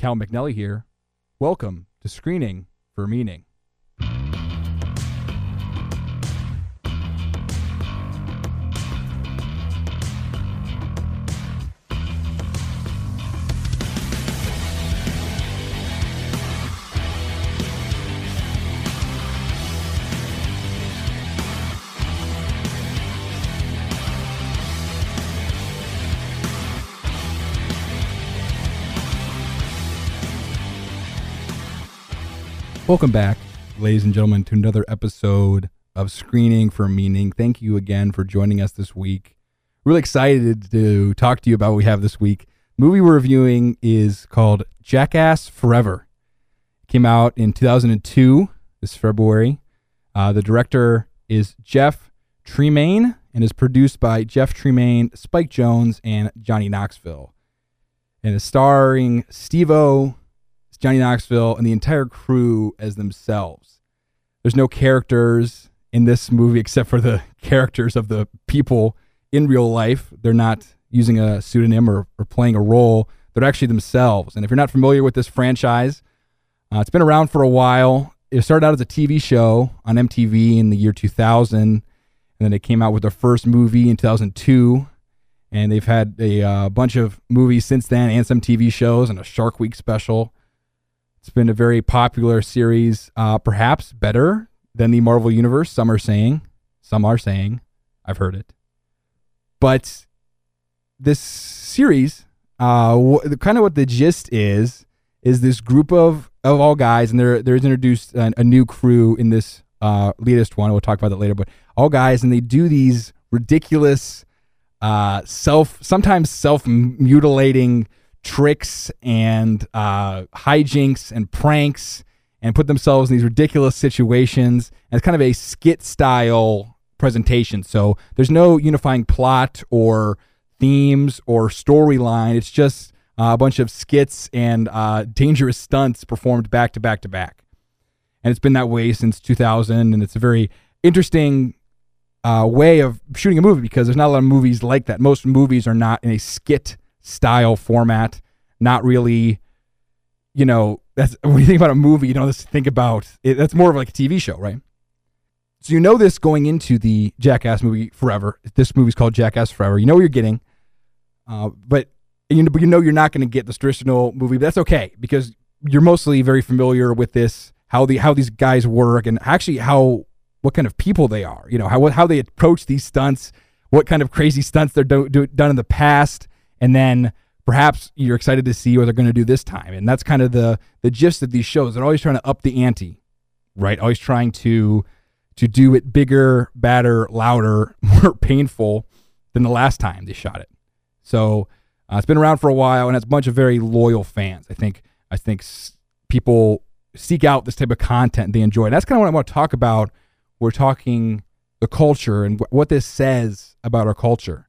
Cal McNelly here. Welcome to Screening for Meaning. Welcome back, ladies and gentlemen, to another episode of Screening for Meaning. Thank you again for joining us this week. Really excited to talk to you about what we have this week. movie we're reviewing is called Jackass Forever. It came out in 2002, this February. Uh, the director is Jeff Tremaine and is produced by Jeff Tremaine, Spike Jonze, and Johnny Knoxville. And is starring Steve-O, Johnny Knoxville and the entire crew as themselves. There's no characters in this movie except for the characters of the people in real life. They're not using a pseudonym or, or playing a role. They're actually themselves. And if you're not familiar with this franchise, uh, it's been around for a while. It started out as a TV show on MTV in the year 2000, and then it came out with their first movie in 2002. And they've had a uh, bunch of movies since then and some TV shows and a Shark Week special. It's been a very popular series, uh, perhaps better than the Marvel Universe. Some are saying, some are saying, I've heard it. But this series, uh, wh- kind of what the gist is, is this group of, of all guys, and they're, there's introduced a, a new crew in this uh, latest one. We'll talk about that later, but all guys, and they do these ridiculous, uh, self, sometimes self mutilating tricks and uh, hijinks and pranks and put themselves in these ridiculous situations. And it's kind of a skit style presentation. So there's no unifying plot or themes or storyline. It's just uh, a bunch of skits and uh, dangerous stunts performed back to back to back. And it's been that way since 2000. And it's a very interesting uh, way of shooting a movie because there's not a lot of movies like that. Most movies are not in a skit style format. Not really, you know, that's when you think about a movie, you don't just think about it. That's more of like a TV show, right? So you know this going into the Jackass movie Forever. This movie's called Jackass Forever. You know what you're getting, uh, but you know, you know you're not going to get the traditional movie. But that's okay because you're mostly very familiar with this, how the how these guys work, and actually how what kind of people they are. You know how how they approach these stunts, what kind of crazy stunts they're do, do, done in the past, and then perhaps you're excited to see what they're going to do this time. And that's kind of the the gist of these shows. They're always trying to up the ante, right? Always trying to to do it bigger, badder, louder, more painful than the last time they shot it. So uh, it's been around for a while and has a bunch of very loyal fans. I think I think s- people seek out this type of content they enjoy. And that's kind of what I want to talk about. We're talking the culture and wh- what this says about our culture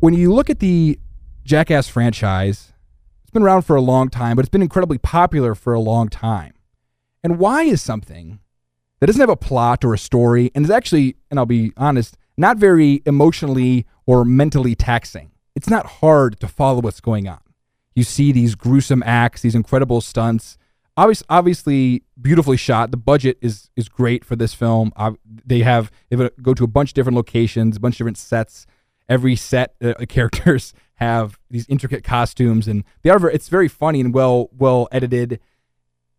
when you look at the Jackass franchise, it's been around for a long time, but it's been incredibly popular for a long time. And why is something that doesn't have a plot or a story and is actually, and I'll be honest, not very emotionally or mentally taxing? It's not hard to follow what's going on. You see these gruesome acts, these incredible stunts. Obviously, obviously beautifully shot. The budget is is great for this film. They have they go to a bunch of different locations, a bunch of different sets every set uh, characters have these intricate costumes and they are it's very funny and well well edited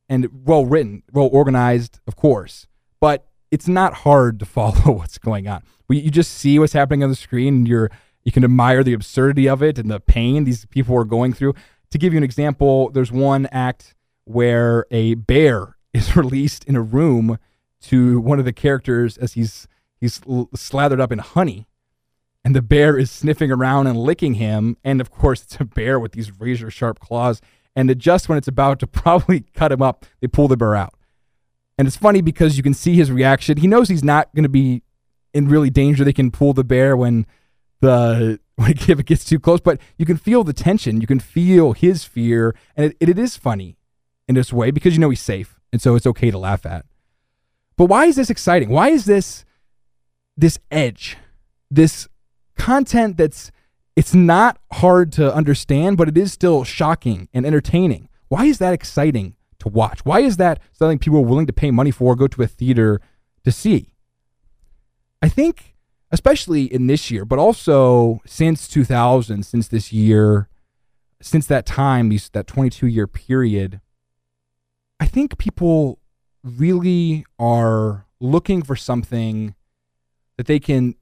and well written well organized of course but it's not hard to follow what's going on. You just see what's happening on the screen and you're you can admire the absurdity of it and the pain these people are going through. To give you an example there's one act where a bear is released in a room to one of the characters as he's he's slathered up in honey and the bear is sniffing around and licking him. And of course, it's a bear with these razor sharp claws. And just when it's about to probably cut him up, they pull the bear out. And it's funny because you can see his reaction. He knows he's not going to be in really danger. They can pull the bear when the when it gets too close, but you can feel the tension. You can feel his fear, and it, it is funny in this way because you know he's safe, and so it's okay to laugh at. But why is this exciting? Why is this this edge, this content that's it's not hard to understand, but it is still shocking and entertaining. Why is that exciting to watch? Why is that something people are willing to pay money for, go to a theater to see? I think, especially in this year, but also since 2000, since this year, since that time, that 22 year period, I think people really are looking for something that they can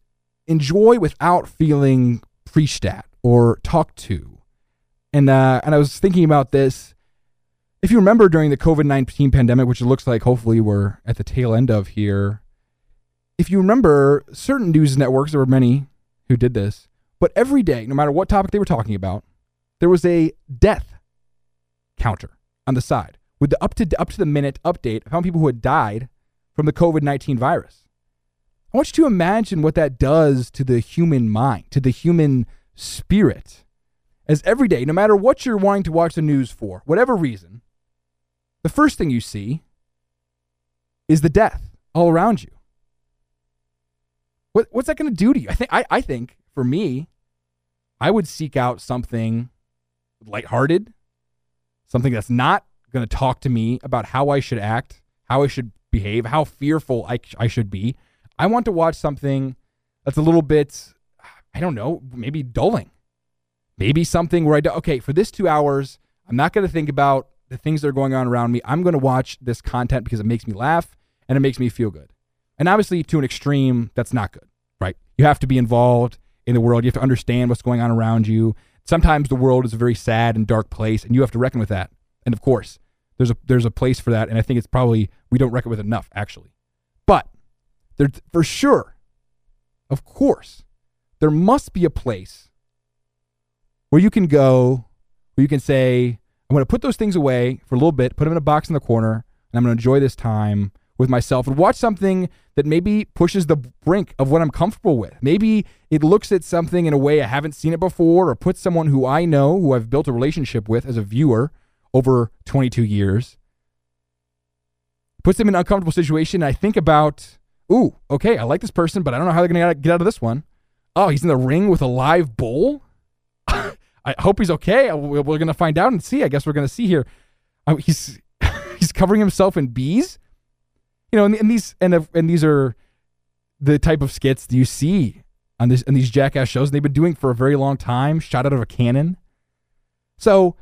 enjoy without feeling preached at or talked to. And uh, and I was thinking about this. If you remember during the COVID nineteen pandemic, which it looks like hopefully we're at the tail end of here, if you remember certain news networks, there were many who did this, but every day, no matter what topic they were talking about, there was a death counter on the side with the up to up to the minute update of how many people who had died from the COVID nineteen virus. I want you to imagine what that does to the human mind, to the human spirit. As every day, no matter what you're wanting to watch the news for, whatever reason, the first thing you see is the death all around you. What, what's that going to do to you? I think, I, I think for me, I would seek out something lighthearted, something that's not going to talk to me about how I should act, how I should behave, how fearful I, I should be. I want to watch something that's a little bit, I don't know, maybe dulling. Maybe something where I do, okay, for this two hours, I'm not going to think about the things that are going on around me. I'm going to watch this content because it makes me laugh and it makes me feel good. And obviously, to an extreme, that's not good, right? You have to be involved in the world. You have to understand what's going on around you. Sometimes the world is a very sad and dark place, and you have to reckon with that. And of course, there's a there's a place for that, and I think it's probably we don't reckon with enough, actually. But there, for sure, of course, there must be a place where you can go, where you can say, I'm going to put those things away for a little bit, put them in a box in the corner, and I'm going to enjoy this time with myself and watch something that maybe pushes the brink of what I'm comfortable with. Maybe it looks at something in a way I haven't seen it before, or puts someone who I know, who I've built a relationship with as a viewer over 22 years, puts them in an uncomfortable situation. I think about Ooh, okay, I like this person, but I don't know how they're going to get out of this one. Oh, he's in the ring with a live bull? I hope he's okay. We're going to find out and see. I guess we're going to see here. Uh, he's he's covering himself in bees. You know, and, and these and and these are the type of skits you see on this on these jackass shows. And They've been doing for a very long time, shot out of a cannon. So,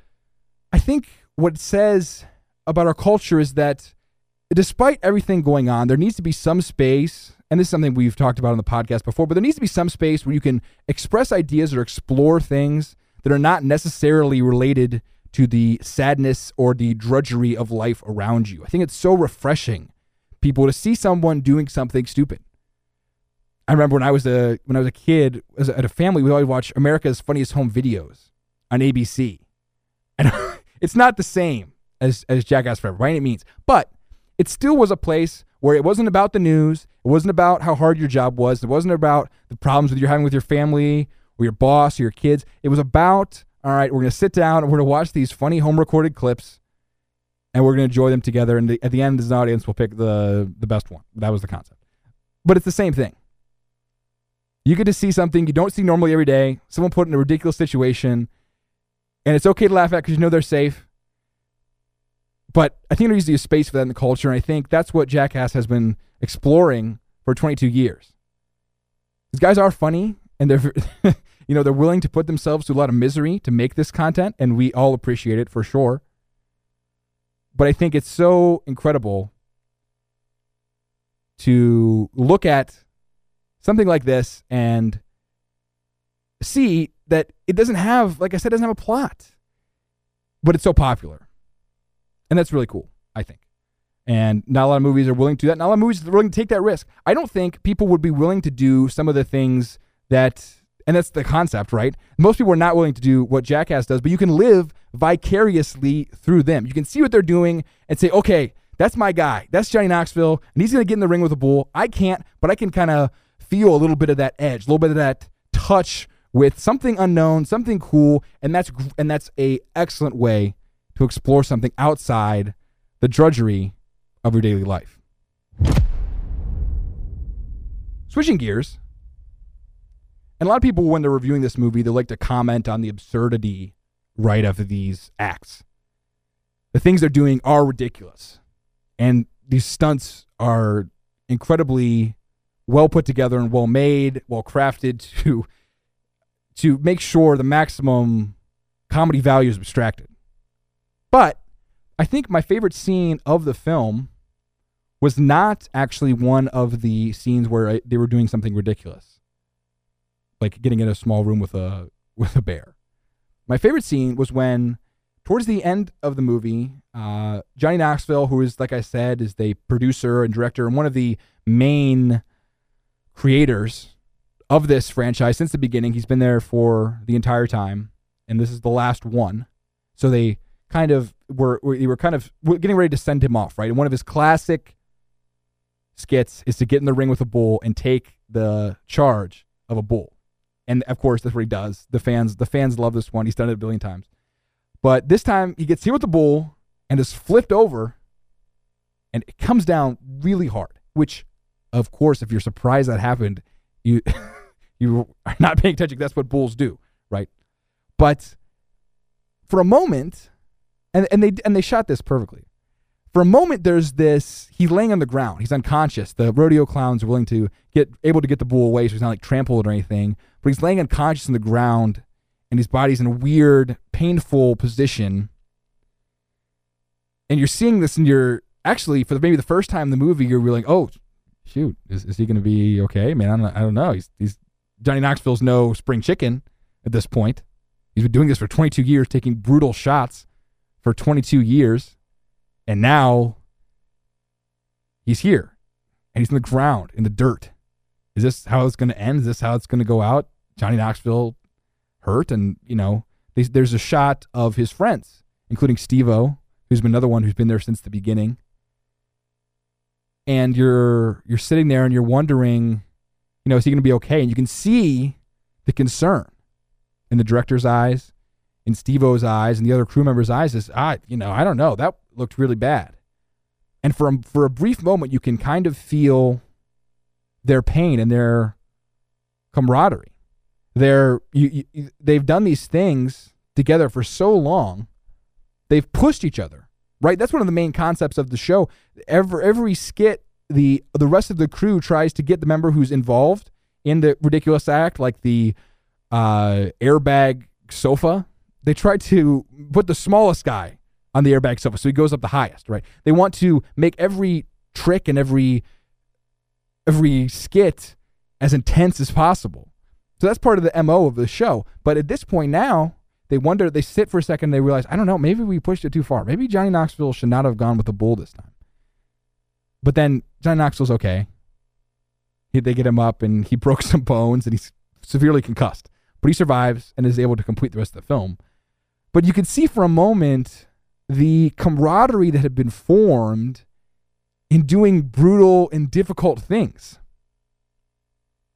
I think what it says about our culture is that despite everything going on, there needs to be some space, and this is something we've talked about on the podcast before, but there needs to be some space where you can express ideas or explore things that are not necessarily related to the sadness or the drudgery of life around you. I think it's so refreshing people to see someone doing something stupid. I remember when I was a when I was a kid as a, at a family, we always watch America's Funniest Home Videos on ABC, and it's not the same as as Jackass Forever by any means, but it still was a place where it wasn't about the news. It wasn't about how hard your job was. It wasn't about the problems that you're having with your family or your boss or your kids. It was about, all right, we're going to sit down and we're going to watch these funny home recorded clips and we're going to enjoy them together. And the, at the end, as an audience, we'll pick the, the best one. That was the concept. But it's the same thing. You get to see something you don't see normally every day, someone put in a ridiculous situation, and it's okay to laugh at because you know they're safe. But I think there needs to be a space for that in the culture, and I think that's what Jackass has been exploring for 22 years. These guys are funny, and they're, you know, they're willing to put themselves through a lot of misery to make this content, and we all appreciate it for sure. But I think it's so incredible to look at something like this and see that it doesn't have, like I said, doesn't have a plot, but it's so popular. And that's really cool, I think. And not a lot of movies are willing to do that. Not a lot of movies are willing to take that risk. I don't think people would be willing to do some of the things that, and that's the concept, right? Most people are not willing to do what Jackass does, but you can live vicariously through them. You can see what they're doing and say, okay, that's my guy. That's Johnny Knoxville, and he's going to get in the ring with a bull. I can't, but I can kind of feel a little bit of that edge, a little bit of that touch with something unknown, something cool, and that's and that's a excellent way explore something outside the drudgery of your daily life. Switching gears, And a lot of people, when they're reviewing this movie, they like to comment on the absurdity, right, of these acts. The things they're doing are ridiculous. And these stunts are incredibly well put together and well made, well crafted to to make sure the maximum comedy value is abstracted. But I think my favorite scene of the film was not actually one of the scenes where they were doing something ridiculous, like getting in a small room with a with a bear. My favorite scene was when, towards the end of the movie, uh, Johnny Knoxville, who is like I said, is the producer and director and one of the main creators of this franchise since the beginning. He's been there for the entire time, and this is the last one. So they kind of were, they were kind of getting ready to send him off, right? And one of his classic skits is to get in the ring with a bull and take the charge of a bull. And of course, that's what he does. The fans, the fans love this one. He's done it a billion times. But this time he gets here with the bull and is flipped over and it comes down really hard, which of course, if you're surprised that happened, you you are not paying attention. That's what bulls do, right? But for a moment, and, and they and they shot this perfectly. For a moment there's this he's laying on the ground. He's unconscious. The rodeo clown's are willing to get able to get the bull away so he's not like trampled or anything. But he's laying unconscious in the ground and his body's in a weird painful position. And you're seeing this and you're actually for maybe the first time in the movie you're like oh shoot. Is, is he going to be okay? Man I don't, I don't know. He's, he's johnny knoxville's no spring chicken at this point. He's been doing this for 22 years taking brutal shots for 22 years and now he's here and he's in the ground, in the dirt. Is this how it's going to end? Is this how it's going to go out? Johnny Knoxville hurt. And, you know, there's a shot of his friends, including Steve O, who's been another one who's been there since the beginning. And you're you're sitting there and you're wondering, you know, is he going to be okay? And you can see the concern in the director's eyes, in Steve O's eyes, and the other crew members' eyes. Is I, you know, I don't know. That looked really bad. And for a, for a brief moment, you can kind of feel their pain and their camaraderie. They're, you, you, they've done these things together for so long. They've pushed each other, right? That's one of the main concepts of the show. Every, every skit, the, the rest of the crew tries to get the member who's involved in the ridiculous act, like the uh, airbag sofa. They try to put the smallest guy on the airbag sofa. So he goes up the highest, right? They want to make every trick and every every skit as intense as possible. So that's part of the MO of the show. But at this point now, they wonder, they sit for a second, they realize, I don't know, maybe we pushed it too far. Maybe Johnny Knoxville should not have gone with the bull this time. But then Johnny Knoxville's okay. He, they get him up and he broke some bones and he's severely concussed. But he survives and is able to complete the rest of the film. But you can see for a moment the camaraderie that had been formed in doing brutal and difficult things.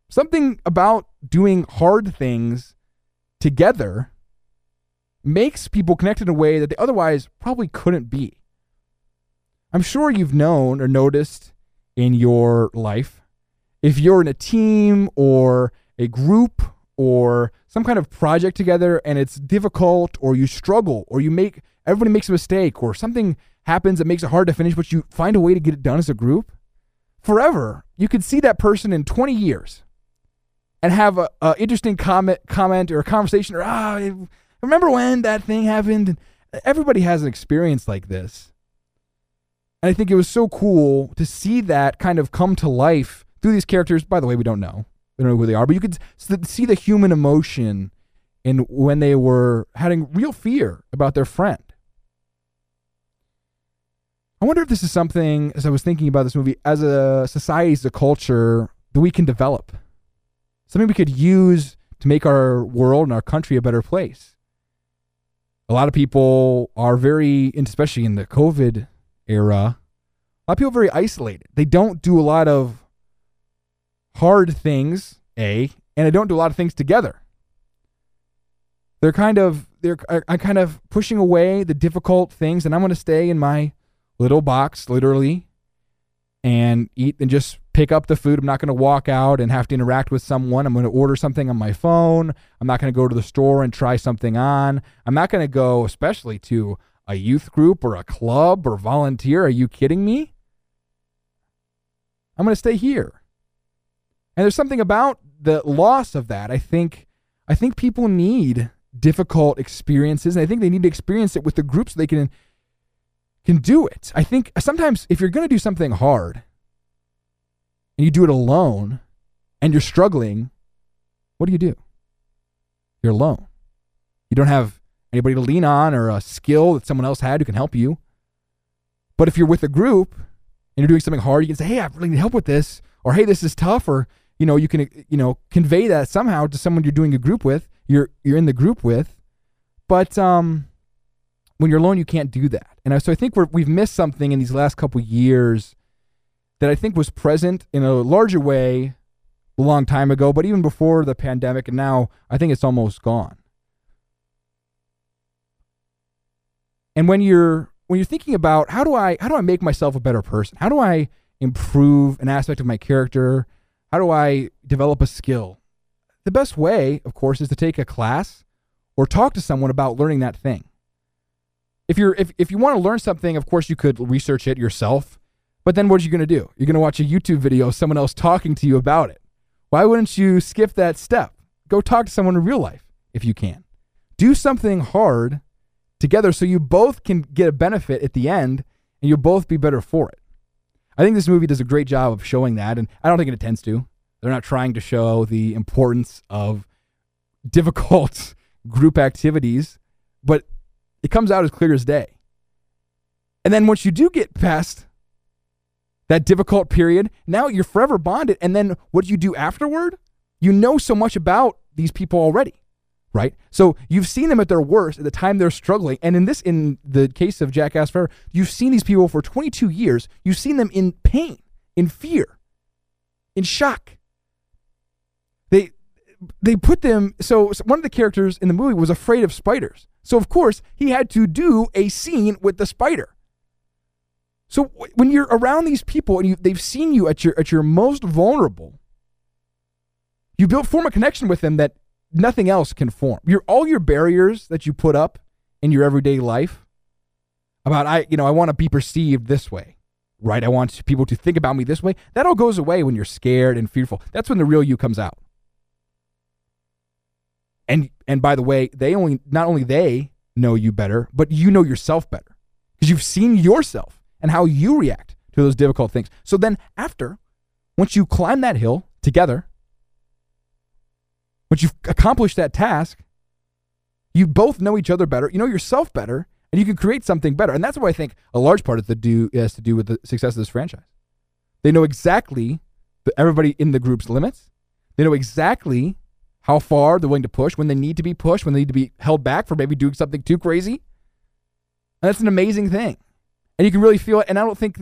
Something about doing hard things together makes people connect in a way that they otherwise probably couldn't be. I'm sure you've known or noticed in your life if you're in a team or a group or some kind of project together and it's difficult or you struggle or you make everybody makes a mistake or something happens that makes it hard to finish, but you find a way to get it done as a group, forever, you could see that person in 20 years and have a, interesting comment, comment or a conversation or, ah, remember when that thing happened? Everybody has an experience like this. And I think it was so cool to see that kind of come to life through these characters. By the way, we don't know. Don't know who they are, but you could see the human emotion in when they were having real fear about their friend. I wonder if this is something, as I was thinking about this movie, as a society, as a culture, that we can develop. Something we could use to make our world and our country a better place. A lot of people are very, especially in the COVID era, a lot of people are very isolated. They don't do a lot of hard things, A, and I don't do a lot of things together. They're kind of they're I'm kind of pushing away the difficult things, and I'm going to stay in my little box, literally, and eat and just pick up the food. I'm not going to walk out and have to interact with someone. I'm going to order something on my phone. I'm not going to go to the store and try something on. I'm not going to go, especially to a youth group or a club or volunteer. Are you kidding me? I'm going to stay here. And there's something about the loss of that. I think I think people need difficult experiences and I think they need to experience it with the group so they can can do it. I think sometimes if you're going to do something hard and you do it alone and you're struggling, what do you do? You're alone. You don't have anybody to lean on or a skill that someone else had who can help you. But if you're with a group and you're doing something hard, you can say, "Hey, I really need help with this," or "Hey, this is tough," or you know, you can you know convey that somehow to someone you're doing a group with. You're you're in the group with, but um, when you're alone, you can't do that. And so I think we're, we've missed something in these last couple years that I think was present in a larger way a long time ago, but even before the pandemic, and now I think it's almost gone. And when you're when you're thinking about how do I how do I make myself a better person? How do I improve an aspect of my character? How do I develop a skill? The best way, of course, is to take a class or talk to someone about learning that thing if you're if, if you want to learn something, of course you could research it yourself. But then what are you going to do? You're going to watch a YouTube video of someone else talking to you about it. Why wouldn't you skip that step? Go talk to someone in real life if you can. Do something hard together so you both can get a benefit at the end and you'll both be better for it. I think this movie does a great job of showing that, and I don't think it intends to. They're not trying to show the importance of difficult group activities, but it comes out as clear as day. And then once you do get past that difficult period, now you're forever bonded. And then what do you do afterward? You know so much about these people already, right? So you've seen them at their worst at the time they're struggling. And in this, in the case of Jackass Forever, you've seen these people for 22 years. You've seen them in pain, in fear, in shock. They they put them so one of the characters in the movie was afraid of spiders. So, of course, he had to do a scene with the spider. So, when you're around these people and you, they've seen you at your, at your most vulnerable, you build form a connection with them that nothing else can form. Your, all your barriers that you put up in your everyday life about, I, you know, I want to be perceived this way, right? I want people to think about me this way. That all goes away when you're scared and fearful. That's when the real you comes out. And and by the way, they only not only they know you better, but you know yourself better because you've seen yourself and how you react to those difficult things. So then after, once you climb that hill together, once you've accomplished that task, you both know each other better, you know yourself better, and you can create something better. And that's why I think a large part of the do has to do with the success of this franchise. They know exactly the, everybody in the group's limits. They know exactly how far they're willing to push when they need to be pushed, when they need to be held back for maybe doing something too crazy. And that's an amazing thing. And you can really feel it. And I don't think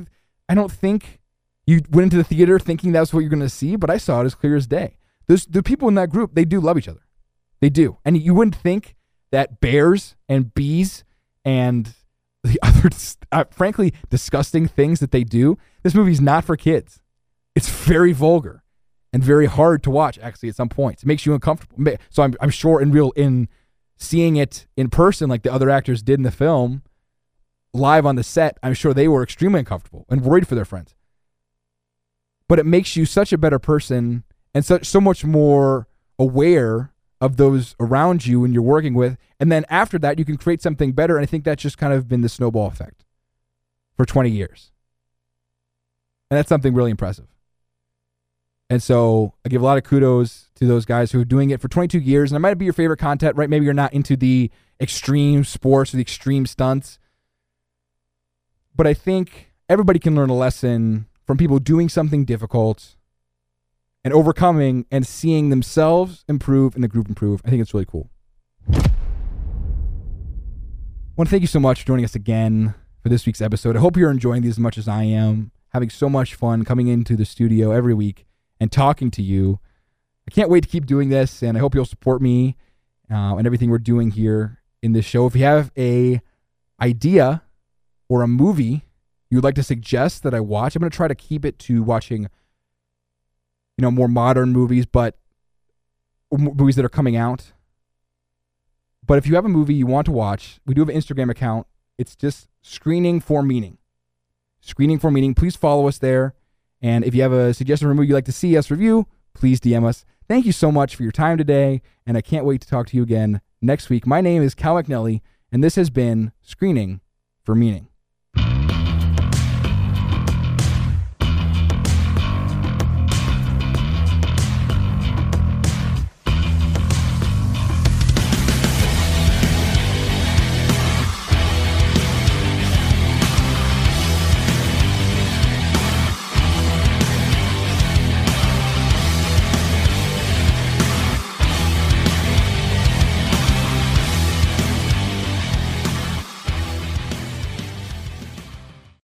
I don't think you went into the theater thinking that's what you're gonna see, but I saw it as clear as day. Those the people in that group, they do love each other. They do. And you wouldn't think that bears and bees and the other uh, frankly disgusting things that they do, this movie's not for kids. It's very vulgar and very hard to watch actually at some points. It makes you uncomfortable. So I'm, I'm sure in real in seeing it in person like the other actors did in the film live on the set, I'm sure they were extremely uncomfortable and worried for their friends. But it makes you such a better person and such so much more aware of those around you and you're working with. And then after that, you can create something better. And I think that's just kind of been the snowball effect for 20 years. And that's something really impressive. And so I give a lot of kudos to those guys who are doing it for 22 years. And it might be your favorite content, right? Maybe you're not into the extreme sports or the extreme stunts. But I think everybody can learn a lesson from people doing something difficult and overcoming and seeing themselves improve and the group improve. I think it's really cool. I want to thank you so much for joining us again for this week's episode. I hope you're enjoying these as much as I am, having so much fun coming into the studio every week and talking to you. I can't wait to keep doing this, and I hope you'll support me uh, and everything we're doing here in this show. If you have a idea or a movie you'd like to suggest that I watch. I'm going to try to keep it to watching, you know, more modern movies, but movies that are coming out. But if you have a movie you want to watch, we do have an Instagram account. It's just screening for meaning. Screening for meaning. Please follow us there. And if you have a suggestion for a movie you'd like to see us review, please DM us. Thank you so much for your time today, and I can't wait to talk to you again next week. My name is Cal McNelly, and this has been Screening for Meaning.